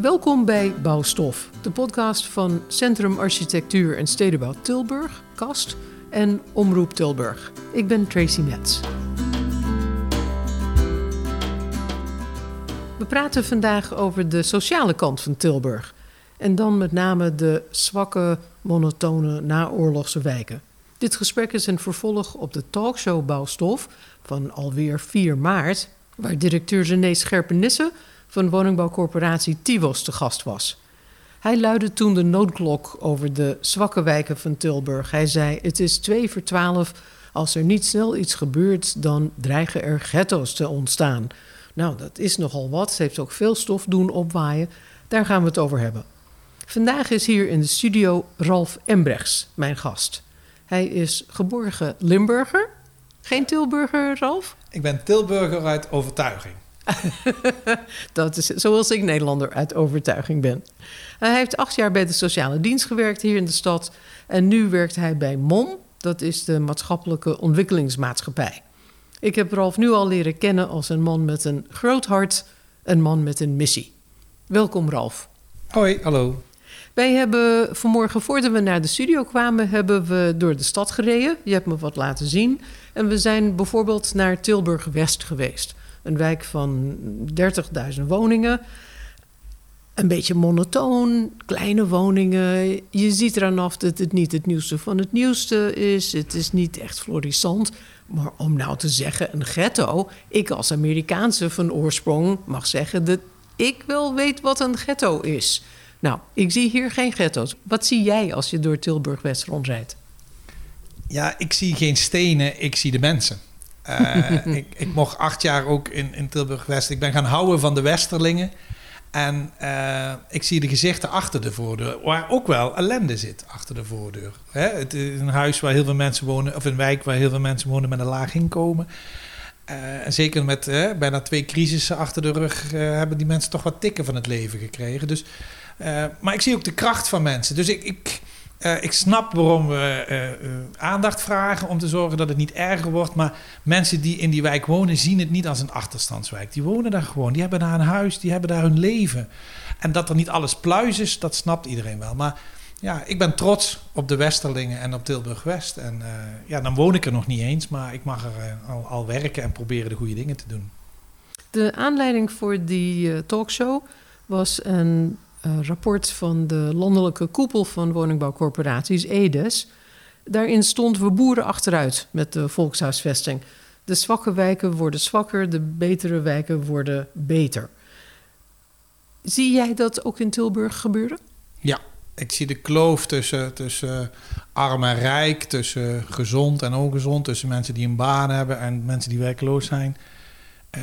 Welkom bij Bouwstof, de podcast van Centrum Architectuur en Stedenbouw Tilburg, KAST en Omroep Tilburg. Ik ben Tracy Metz. We praten vandaag over de sociale kant van Tilburg. En dan met name de zwakke, monotone naoorlogse wijken. Dit gesprek is een vervolg op de talkshow Bouwstof van alweer 4 maart, waar directeur René Scherpenisse van woningbouwcorporatie Tivos te gast was. Hij luidde toen de noodklok over de zwakke wijken van Tilburg. Hij zei: Het is twee voor twaalf. Als er niet snel iets gebeurt, dan dreigen er ghetto's te ontstaan. Nou, dat is nogal wat. Ze heeft ook veel stof doen opwaaien. Daar gaan we het over hebben. Vandaag is hier in de studio Ralf Embrechts, mijn gast. Hij is geborgen Limburger. Geen Tilburger, Ralf? Ik ben Tilburger uit overtuiging. dat is zoals ik Nederlander uit overtuiging ben. Hij heeft acht jaar bij de sociale dienst gewerkt hier in de stad. En nu werkt hij bij MOM, dat is de maatschappelijke ontwikkelingsmaatschappij. Ik heb Ralf nu al leren kennen als een man met een groot hart, een man met een missie. Welkom, Ralf. Hoi, hallo. Wij hebben vanmorgen, voordat we naar de studio kwamen, hebben we door de stad gereden. Je hebt me wat laten zien. En we zijn bijvoorbeeld naar Tilburg West geweest. Een wijk van 30.000 woningen. Een beetje monotoon, kleine woningen. Je ziet eraan af dat het niet het nieuwste van het nieuwste is. Het is niet echt florissant. Maar om nou te zeggen een ghetto... ik als Amerikaanse van oorsprong mag zeggen... dat ik wel weet wat een ghetto is. Nou, ik zie hier geen ghetto's. Wat zie jij als je door Tilburg-West rondrijdt? Ja, ik zie geen stenen, ik zie de mensen. Uh, ik, ik, mocht acht jaar ook in, in Tilburg-West. Ik ben gaan houden van de Westerlingen. En uh, ik zie de gezichten achter de voordeur, waar ook wel ellende zit achter de voordeur. Hè? Het is een huis waar heel veel mensen wonen, of een wijk waar heel veel mensen wonen met een laag inkomen. Uh, en zeker met bijna twee crisissen achter de rug hebben die mensen toch wat tikken van het leven gekregen. Dus, maar ik zie ook de kracht van mensen. Dus ik, ik uh, ik snap waarom we uh, aandacht vragen om te zorgen dat het niet erger wordt. Maar mensen die in die wijk wonen, zien het niet als een achterstandswijk. Die wonen daar gewoon. Die hebben daar een huis, die hebben daar hun leven. En dat er niet alles pluis is, dat snapt iedereen wel. Maar ja, ik ben trots op de Westerlingen en op Tilburg West. En ja, dan woon ik er nog niet eens, maar ik mag er al, werken en proberen de goede dingen te doen. De aanleiding voor die talkshow was een rapport van de landelijke koepel van woningbouwcorporaties, EDES. Daarin stond we boeren achteruit met de volkshuisvesting. De zwakke wijken worden zwakker, de betere wijken worden beter. Zie jij dat ook in Tilburg gebeuren? Ja, ik zie de kloof tussen, tussen arm en rijk, tussen gezond en ongezond, tussen mensen die een baan hebben en mensen die werkloos zijn. Uh,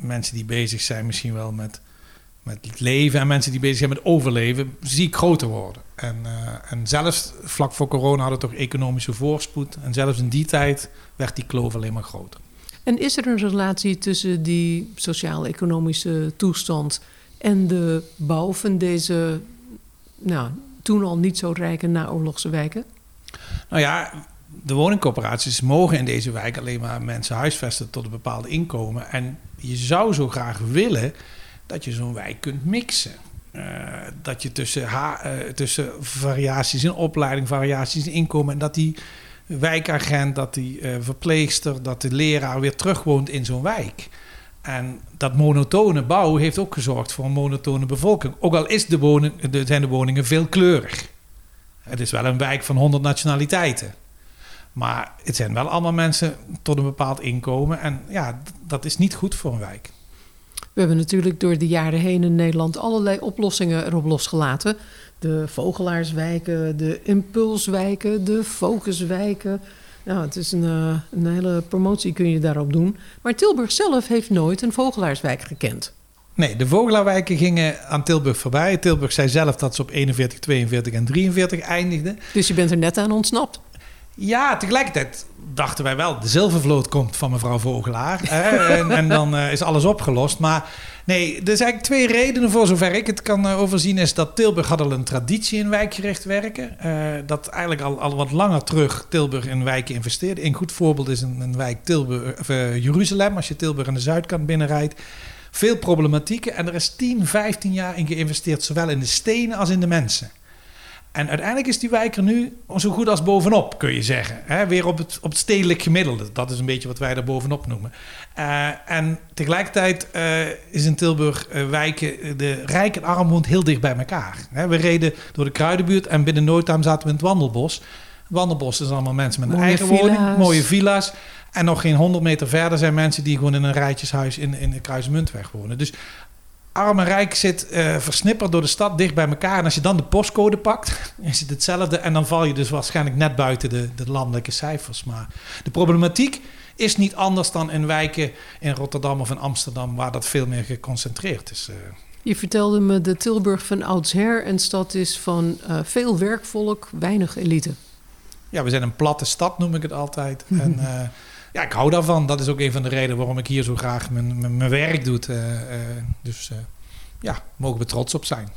mensen die bezig zijn misschien wel met met het leven en mensen die bezig zijn met overleven, zie ik groter worden. En, uh, en zelfs vlak voor corona hadden we toch economische voorspoed. En zelfs in die tijd werd die kloof alleen maar groter. En is er een relatie tussen die sociaal-economische toestand en de bouw van deze nou, toen al niet zo rijke naoorlogse wijken? Nou ja, de woningcorporaties mogen in deze wijk alleen maar mensen huisvesten tot een bepaald inkomen. En je zou zo graag willen dat je zo'n wijk kunt mixen. Uh, dat je tussen, ha, uh, tussen variaties in opleiding, variaties in inkomen... en dat die wijkagent, dat die uh, verpleegster, dat de leraar weer terugwoont in zo'n wijk. En dat monotone bouw heeft ook gezorgd voor een monotone bevolking. Ook al is de woning, de, zijn de woningen veelkleurig. Het is wel een wijk van 100 nationaliteiten. Maar het zijn wel allemaal mensen tot een bepaald inkomen. En ja, dat is niet goed voor een wijk. We hebben natuurlijk door de jaren heen in Nederland allerlei oplossingen erop losgelaten. De vogelaarswijken, de impulswijken, de focuswijken. Nou, het is een, uh, een hele promotie kun je daarop doen. Maar Tilburg zelf heeft nooit een vogelaarswijk gekend. Nee, de vogelaarwijken gingen aan Tilburg voorbij. Tilburg zei zelf dat ze op 41, 42 en 43 eindigden. Dus je bent er net aan ontsnapt? Ja, tegelijkertijd dachten wij wel, de zilvervloot komt van mevrouw Vogelaar. En, en, dan uh, is alles opgelost. Maar nee, er zijn twee redenen voor zover ik het kan uh, overzien. Is dat Tilburg had al een traditie in wijkgericht werken. Uh, dat eigenlijk al, al wat langer terug Tilburg in wijken investeerde. Een goed voorbeeld is een, een wijk Tilburg, of, Jeruzalem. Als je Tilburg aan de zuidkant binnenrijdt. Veel problematieken. En er is 10, 15 jaar in geïnvesteerd, zowel in de stenen als in de mensen. En uiteindelijk is die wijk er nu zo goed als bovenop, kun je zeggen. He, weer op het, op het stedelijk gemiddelde. Dat is een beetje wat wij daar bovenop noemen. Uh, en tegelijkertijd uh, is in Tilburg uh, wijken de rijk en arm heel dicht bij elkaar. He, we reden door de Kruidenbuurt en binnen nooit zaten we in het Wandelbos. Wandelbos is allemaal mensen met een Mooie eigen woning, mooie villa's. En nog geen 100 meter verder zijn mensen die gewoon in een rijtjeshuis in, in de Kruismuntweg wonen. Dus arm en rijk zit uh, versnipperd door de stad dicht bij elkaar. En als je dan de postcode pakt, is het hetzelfde. En dan val je dus waarschijnlijk net buiten de, de landelijke cijfers. Maar de problematiek is niet anders dan in wijken in Rotterdam of in Amsterdam, waar dat veel meer geconcentreerd is. Uh. Je vertelde me dat Tilburg van oudsher een stad is van uh, veel werkvolk, weinig elite. Ja, we zijn een platte stad, noem ik het altijd. En ja, ik hou daarvan. Dat is ook een van de redenen waarom ik hier zo graag mijn, mijn, mijn werk doe. Uh, dus ja, mogen we trots op zijn.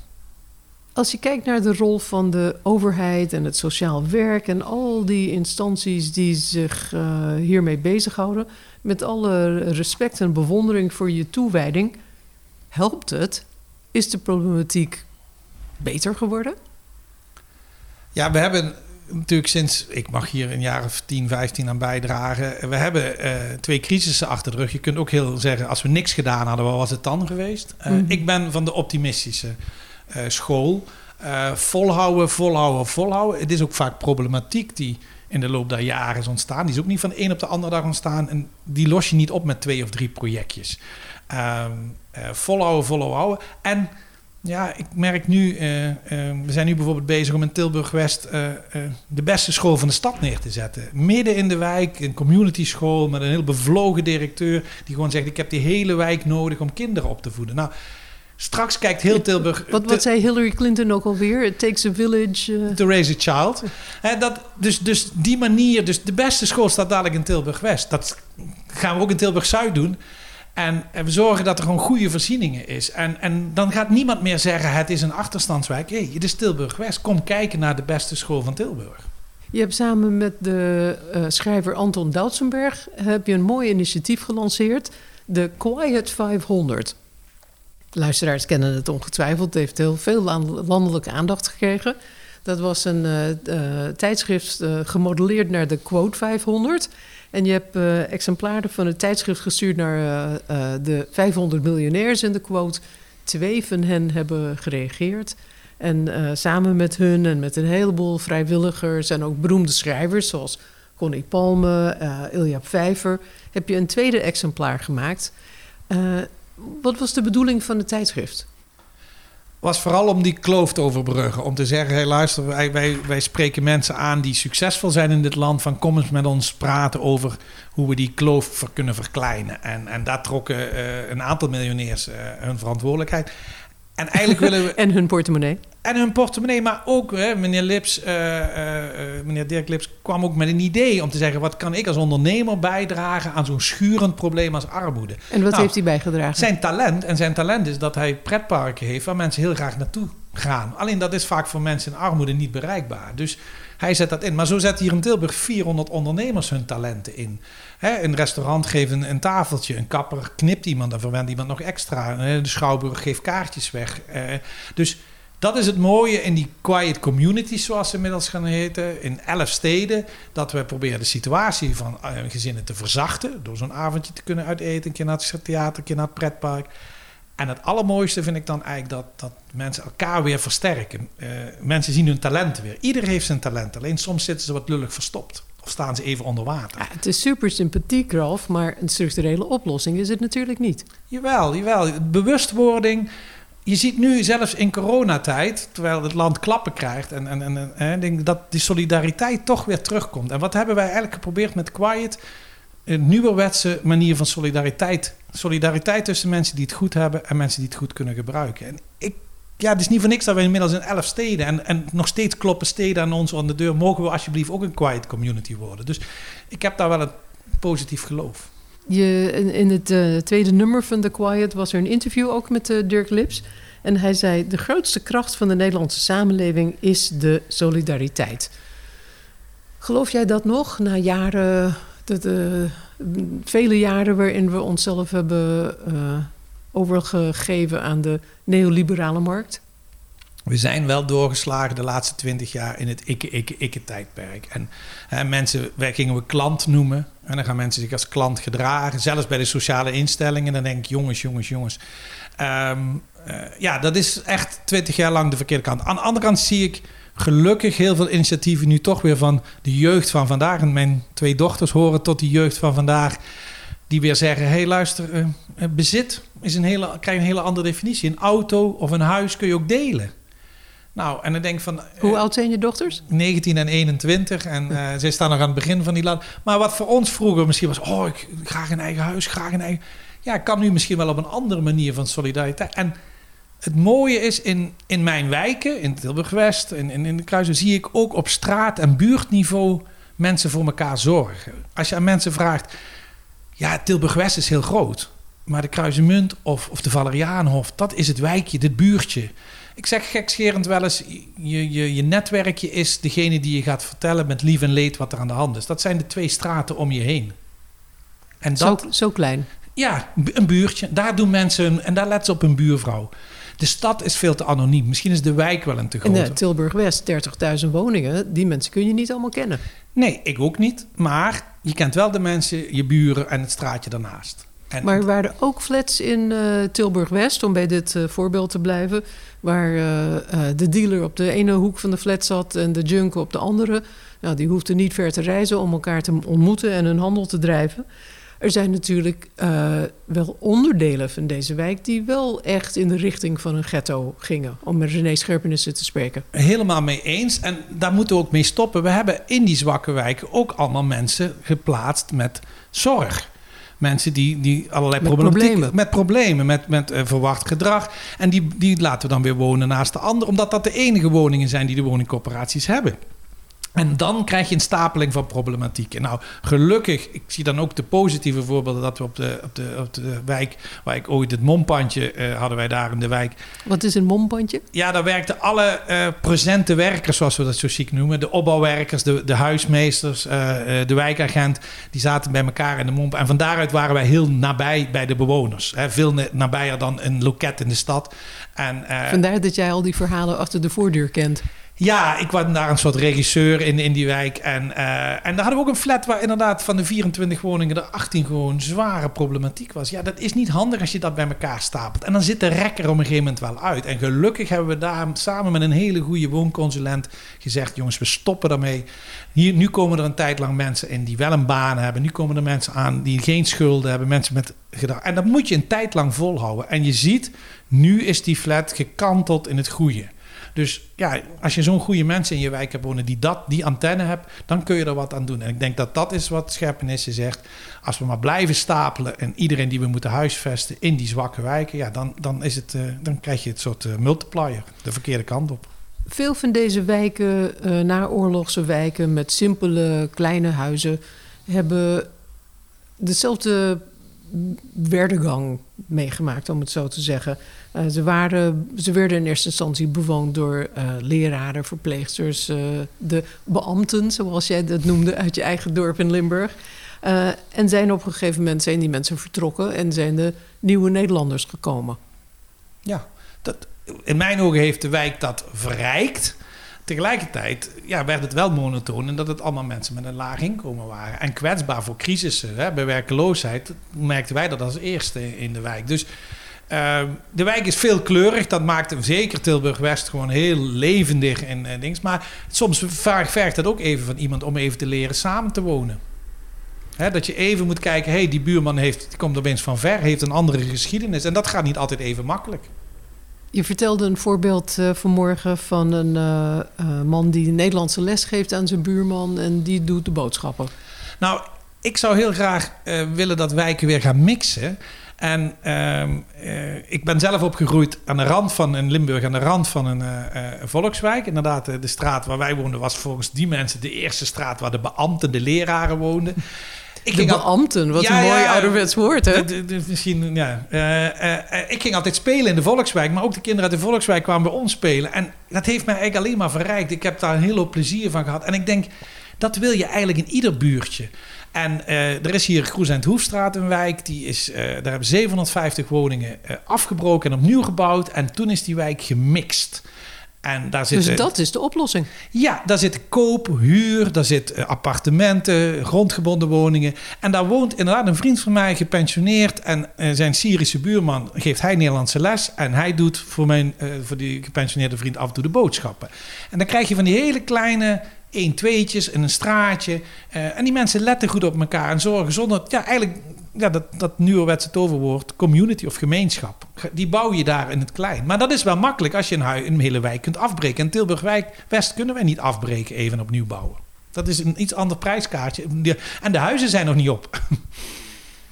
Als je kijkt naar de rol van de overheid en het sociaal werk en al die instanties die zich uh, hiermee bezighouden, met alle respect en bewondering voor je toewijding, helpt het? Is de problematiek beter geworden? Ja, we hebben natuurlijk sinds, ik mag hier een jaar of 10, 15 aan bijdragen. We hebben uh, twee crisissen achter de rug. Je kunt ook heel zeggen, als we niks gedaan hadden, wat was het dan geweest? Uh, mm -hmm. Ik ben van de optimistische uh, school. volhouden, volhouden, volhouden. Het is ook vaak problematiek die in de loop der jaren is ontstaan. Die is ook niet van de een op de andere dag ontstaan. En die los je niet op met twee of drie projectjes. volhouden, volhouden. En ja, ik merk nu, uh, uh, we zijn nu bijvoorbeeld bezig om in Tilburg-West uh, de beste school van de stad neer te zetten. Midden in de wijk, een community school met een heel bevlogen directeur die gewoon zegt, ik heb die hele wijk nodig om kinderen op te voeden. Nou, straks kijkt heel Tilburg... Wat, wat zei Hillary Clinton ook alweer? It takes a village... To raise a child. He, dat, dus, dus die manier, dus de beste school staat dadelijk in Tilburg-West. Dat gaan we ook in Tilburg-Zuid doen. En we zorgen dat er gewoon goede voorzieningen is. En, en dan gaat niemand meer zeggen: het is een achterstandswijk. Hé, hey, het is Tilburg-West. Kom kijken naar de beste school van Tilburg. Je hebt samen met de uh, schrijver Anton Doutsenberg heb je een mooi initiatief gelanceerd: de Quiet 500. Luisteraars kennen het ongetwijfeld. Het heeft heel veel landelijke aandacht gekregen. Dat was een uh, uh, tijdschrift gemodelleerd naar de Quote 500. En je hebt uh, exemplaren van het tijdschrift gestuurd naar uh, uh, de 500 miljonairs in de quote. Twee van hen hebben gereageerd. En samen met hun en met een heleboel vrijwilligers en ook beroemde schrijvers zoals Connie Palme, Ilja Vijver, heb je een tweede exemplaar gemaakt. wat was de bedoeling van het tijdschrift? Was vooral om die kloof te overbruggen. Om te zeggen, hey, luister, wij, wij, wij spreken mensen aan die succesvol zijn in dit land. Van kom eens met ons praten over hoe we die kloof kunnen verkleinen. En, en daar trokken uh, een aantal miljonairs uh, hun verantwoordelijkheid. En eigenlijk willen we... en hun portemonnee. En hun portemonnee, maar ook hè, meneer Lips, uh, meneer Dirk Lips kwam ook met een idee om te zeggen: wat kan ik als ondernemer bijdragen aan zo'n schurend probleem als armoede? En wat nou, heeft hij bijgedragen? Zijn talent, en zijn talent is dat hij pretparken heeft waar mensen heel graag naartoe gaan. Alleen dat is vaak voor mensen in armoede niet bereikbaar. Dus hij zet dat in. Maar zo zet hier in Tilburg 400 ondernemers hun talenten in. Een restaurant geeft een, een, tafeltje, een kapper knipt iemand, dan verwendt iemand nog extra. De schouwburg geeft kaartjes weg. Dus dat is het mooie in die quiet communities, zoals ze inmiddels gaan heten, in elf steden. Dat we proberen de situatie van uh, gezinnen te verzachten. Door zo'n avondje te kunnen uiteten, een keer naar het theater, een keer naar het pretpark. En het allermooiste vind ik dan eigenlijk dat, dat mensen elkaar weer versterken. Uh, mensen zien hun talenten weer. Ieder heeft zijn talent. Alleen soms zitten ze wat lullig verstopt. Of staan ze even onder water. Ja, het is super sympathiek, Ralf, maar een structurele oplossing is het natuurlijk niet. Jawel, jawel. Bewustwording. Je ziet nu zelfs in coronatijd, terwijl het land klappen krijgt, en, en, en, en denk dat die solidariteit toch weer terugkomt. En wat hebben wij eigenlijk geprobeerd met Quiet? Een nieuwerwetse manier van solidariteit. Solidariteit tussen mensen die het goed hebben en mensen die het goed kunnen gebruiken. En ik, ja, het is niet voor niks dat we inmiddels in elf steden en, en nog steeds kloppen steden aan ons aan de deur. Mogen we alsjeblieft ook een quiet community worden? Dus ik heb daar wel een positief geloof. Je, in, in het uh, tweede nummer van The Quiet was er een interview ook met uh, Dirk Lips. En hij zei: De grootste kracht van de Nederlandse samenleving is de solidariteit. Geloof jij dat nog na jaren, de, vele jaren waarin we onszelf hebben overgegeven aan de neoliberale markt? We zijn wel doorgeslagen de laatste twintig jaar in het ikke-ikke-ikke-tijdperk. En hè, mensen, wij gingen we klant noemen. En dan gaan mensen zich als klant gedragen. Zelfs bij de sociale instellingen. Dan denk ik, jongens, jongens, jongens. Ehm, eh, ja, dat is echt twintig jaar lang de verkeerde kant. Aan de andere kant zie ik gelukkig heel veel initiatieven nu toch weer van de jeugd van vandaag. En mijn twee dochters horen tot die jeugd van vandaag. Die weer zeggen: hé, hey, luister, uh, bezit is een hele, krijgt een hele andere definitie. Een auto of een huis kun je ook delen. Nou, en dan denk ik van... Hoe oud zijn je dochters? 19 en 21. En uh, zij staan nog aan het begin van die land. Maar wat voor ons vroeger misschien was... Oh, ik graag een eigen huis, graag een eigen... Ja, kan nu misschien wel op een andere manier van solidariteit. En het mooie is, in, in mijn wijken, in Tilburg-West, in, in, in de Kruisen... zie ik ook op straat- en buurtniveau mensen voor elkaar zorgen. Als je aan mensen vraagt... Ja, Tilburg-West is heel groot. Maar de Kruisenmunt of, of de Valeriaanhof, dat is het wijkje, dit buurtje. Ik zeg gekscherend wel eens, je, je, je netwerkje is degene die je gaat vertellen met lief en leed wat er aan de hand is. Dat zijn de twee straten om je heen. En dat, zo, zo klein? Ja, een buurtje. Daar doen mensen, en daar letten ze op een buurvrouw. De stad is veel te anoniem. Misschien is de wijk wel een te grote. In Tilburg-West, 30.000 woningen. Die mensen kun je niet allemaal kennen. Nee, ik ook niet. Maar je kent wel de mensen, je buren en het straatje daarnaast. En maar er waren ook flats in uh, Tilburg-West, om bij dit uh, voorbeeld te blijven... waar uh, de dealer op de ene hoek van de flat zat en de junk op de andere. Nou, die hoefden niet ver te reizen om elkaar te ontmoeten en hun handel te drijven. Er zijn natuurlijk wel onderdelen van deze wijk... die wel echt in de richting van een ghetto gingen... om met René Scherpenissen te spreken. Helemaal mee eens. En daar moeten we ook mee stoppen. We hebben in die zwakke wijken ook allemaal mensen geplaatst met zorg mensen die, die allerlei met problemen. Met problemen, met, met uh, verwacht gedrag. En die, die laten we dan weer wonen naast de ander, omdat dat de enige woningen zijn die de woningcorporaties hebben. En dan krijg je een stapeling van problematiek. En nou, gelukkig, ik zie dan ook de positieve voorbeelden dat we op de, op de, op de wijk, waar ik ooit het mompandje uh, hadden wij daar in de wijk. Wat is een mompandje? Ja, daar werkten alle uh, presente werkers, zoals we dat zo ziek noemen. De opbouwwerkers, de, de huismeesters, uh, de wijkagent, die zaten bij elkaar in de momp. En van daaruit waren wij heel nabij bij de bewoners. Hè, veel nabijer dan een loket in de stad. En, Vandaar dat jij al die verhalen achter de voordeur kent. Ja, ik was daar een soort regisseur in, in die wijk. En, uh, en daar hadden we ook een flat waar inderdaad van de 24 woningen er 18 gewoon zware problematiek was. Ja, dat is niet handig als je dat bij elkaar stapelt. En dan zit de rekker op een gegeven moment wel uit. En gelukkig hebben we daar samen met een hele goede woonconsulent gezegd: jongens, we stoppen daarmee. Hier, nu komen er een tijd lang mensen in die wel een baan hebben. Nu komen er mensen aan die geen schulden hebben. Mensen met gedrag. En dat moet je een tijd lang volhouden. En je ziet, nu is die flat gekanteld in het goede. Dus ja, als je zo'n goede mensen in je wijk hebt wonen die dat, die antenne hebt, dan kun je er wat aan doen. En ik denk dat dat is wat Scherpenissen zegt. Als we maar blijven stapelen en iedereen die we moeten huisvesten in die zwakke wijken, ja, dan, dan, is het, uh, dan krijg je het soort uh, multiplier, de verkeerde kant op. Veel van deze wijken, uh, naoorlogse wijken met simpele kleine huizen, hebben dezelfde werdegang meegemaakt, om het zo te zeggen. Uh, ze, waren, ze werden in eerste instantie bewoond door uh, leraren, verpleegsters, uh, de beambten, zoals jij dat noemde, uit je eigen dorp in Limburg. en zijn op een gegeven moment zijn die mensen vertrokken en zijn de nieuwe Nederlanders gekomen. Ja, dat, in mijn ogen heeft de wijk dat verrijkt. Tegelijkertijd ja, werd het wel monotoon en dat het allemaal mensen met een laag inkomen waren. En kwetsbaar voor crisissen. Hè. Bij werkeloosheid merkten wij dat als eerste in de wijk. Dus uh, de wijk is veel kleurig. Dat maakt zeker Tilburg-West gewoon heel levendig en, en dings. Maar soms vergt dat ook even van iemand om even te leren samen te wonen. Dat je even moet kijken, hey, die buurman heeft, die komt opeens van ver, heeft een andere geschiedenis. En dat gaat niet altijd even makkelijk. Je vertelde een voorbeeld uh, vanmorgen van een uh, uh, man die Nederlandse les geeft aan zijn buurman en die doet de boodschappen. Nou, ik zou heel graag willen dat wijken weer gaan mixen. En ik ben zelf opgegroeid aan de rand van in Limburg, aan de rand van een volkswijk. Inderdaad, de straat waar wij woonden was volgens die mensen de eerste straat waar de beambten, de leraren woonden. Ik de ging beambten, wat Ja, een mooi ja, ouderwets woord, hè? Misschien, ja. Eh, eh, eh, ik ging altijd spelen in de Volkswijk, maar ook de kinderen uit de Volkswijk kwamen bij ons spelen. En dat heeft mij eigenlijk alleen maar verrijkt. Ik heb daar een hele hoop plezier van gehad. En ik denk, dat wil je eigenlijk in ieder buurtje. En er is hier Groes en Hoefstraat een wijk. Die is, daar hebben 750 woningen afgebroken en opnieuw gebouwd. En toen is die wijk gemixt. En daar Dus dat is de oplossing. ja, daar zit koop, huur, daar zit eh, appartementen, grondgebonden woningen. En daar woont inderdaad een vriend van mij gepensioneerd. En eh, zijn Syrische buurman geeft hij Nederlandse les. En hij doet voor, mijn, eh, voor die gepensioneerde vriend af en toe de boodschappen. En dan krijg je van die hele kleine 1 tweetjes in een straatje. En die mensen letten goed op elkaar en zorgen zonder... Ja, eigenlijk ja, dat, dat nieuwerwetse toverwoord, community of gemeenschap. Die bouw je daar in het klein. Maar dat is wel makkelijk als je een, een hele wijk kunt afbreken. En Tilburg-Wijk West kunnen wij niet afbreken, even opnieuw bouwen. Dat is een iets ander prijskaartje. En de huizen zijn nog niet op.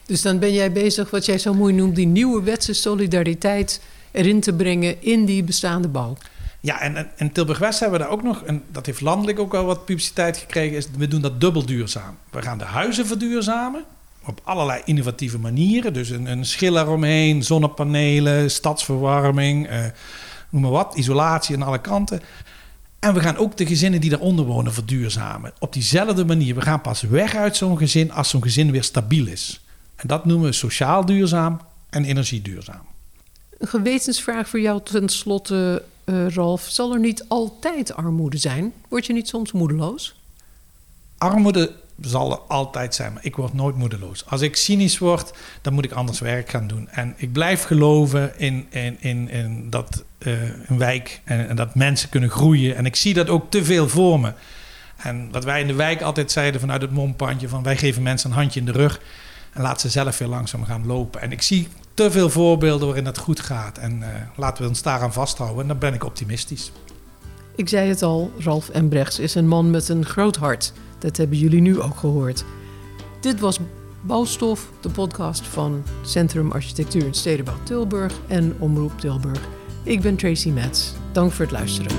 Dus dan ben jij bezig, wat jij zo mooi noemt, die nieuwe wetse solidariteit erin te brengen in die bestaande bouw. Ja, en in Tilburg-West hebben we daar ook nog, en dat heeft landelijk ook wel wat publiciteit gekregen, is we doen dat dubbel duurzaam. We gaan de huizen verduurzamen op allerlei innovatieve manieren. Dus een, een schiller omheen, zonnepanelen, stadsverwarming, eh, noem maar wat, isolatie aan alle kanten. En we gaan ook de gezinnen die daaronder wonen verduurzamen. Op diezelfde manier. We gaan pas weg uit zo'n gezin als zo'n gezin weer stabiel is. En dat noemen we sociaal duurzaam en energieduurzaam. Een gewetensvraag voor jou ten slotte, uh, Ralf. Zal er niet altijd armoede zijn? Word je niet soms moedeloos? Armoede zal er altijd zijn, maar ik word nooit moedeloos. Als ik cynisch word, dan moet ik anders werk gaan doen. En ik blijf geloven in, in, in, in dat uh, een wijk en, dat mensen kunnen groeien. En ik zie dat ook te veel voor me. En wat wij in de wijk altijd zeiden vanuit het mompandje... van wij geven mensen een handje in de rug... en laat ze zelf weer langzaam gaan lopen. En ik zie te veel voorbeelden waarin dat goed gaat. En uh, laten we ons daaraan vasthouden. En dan ben ik optimistisch. Ik zei het al, Ralf Embrechts is een man met een groot hart... Dat hebben jullie nu ook gehoord. Dit was Bouwstof, de podcast van Centrum Architectuur en Stedenbouw Tilburg en Omroep Tilburg. Ik ben Tracy Metz. Dank voor het luisteren.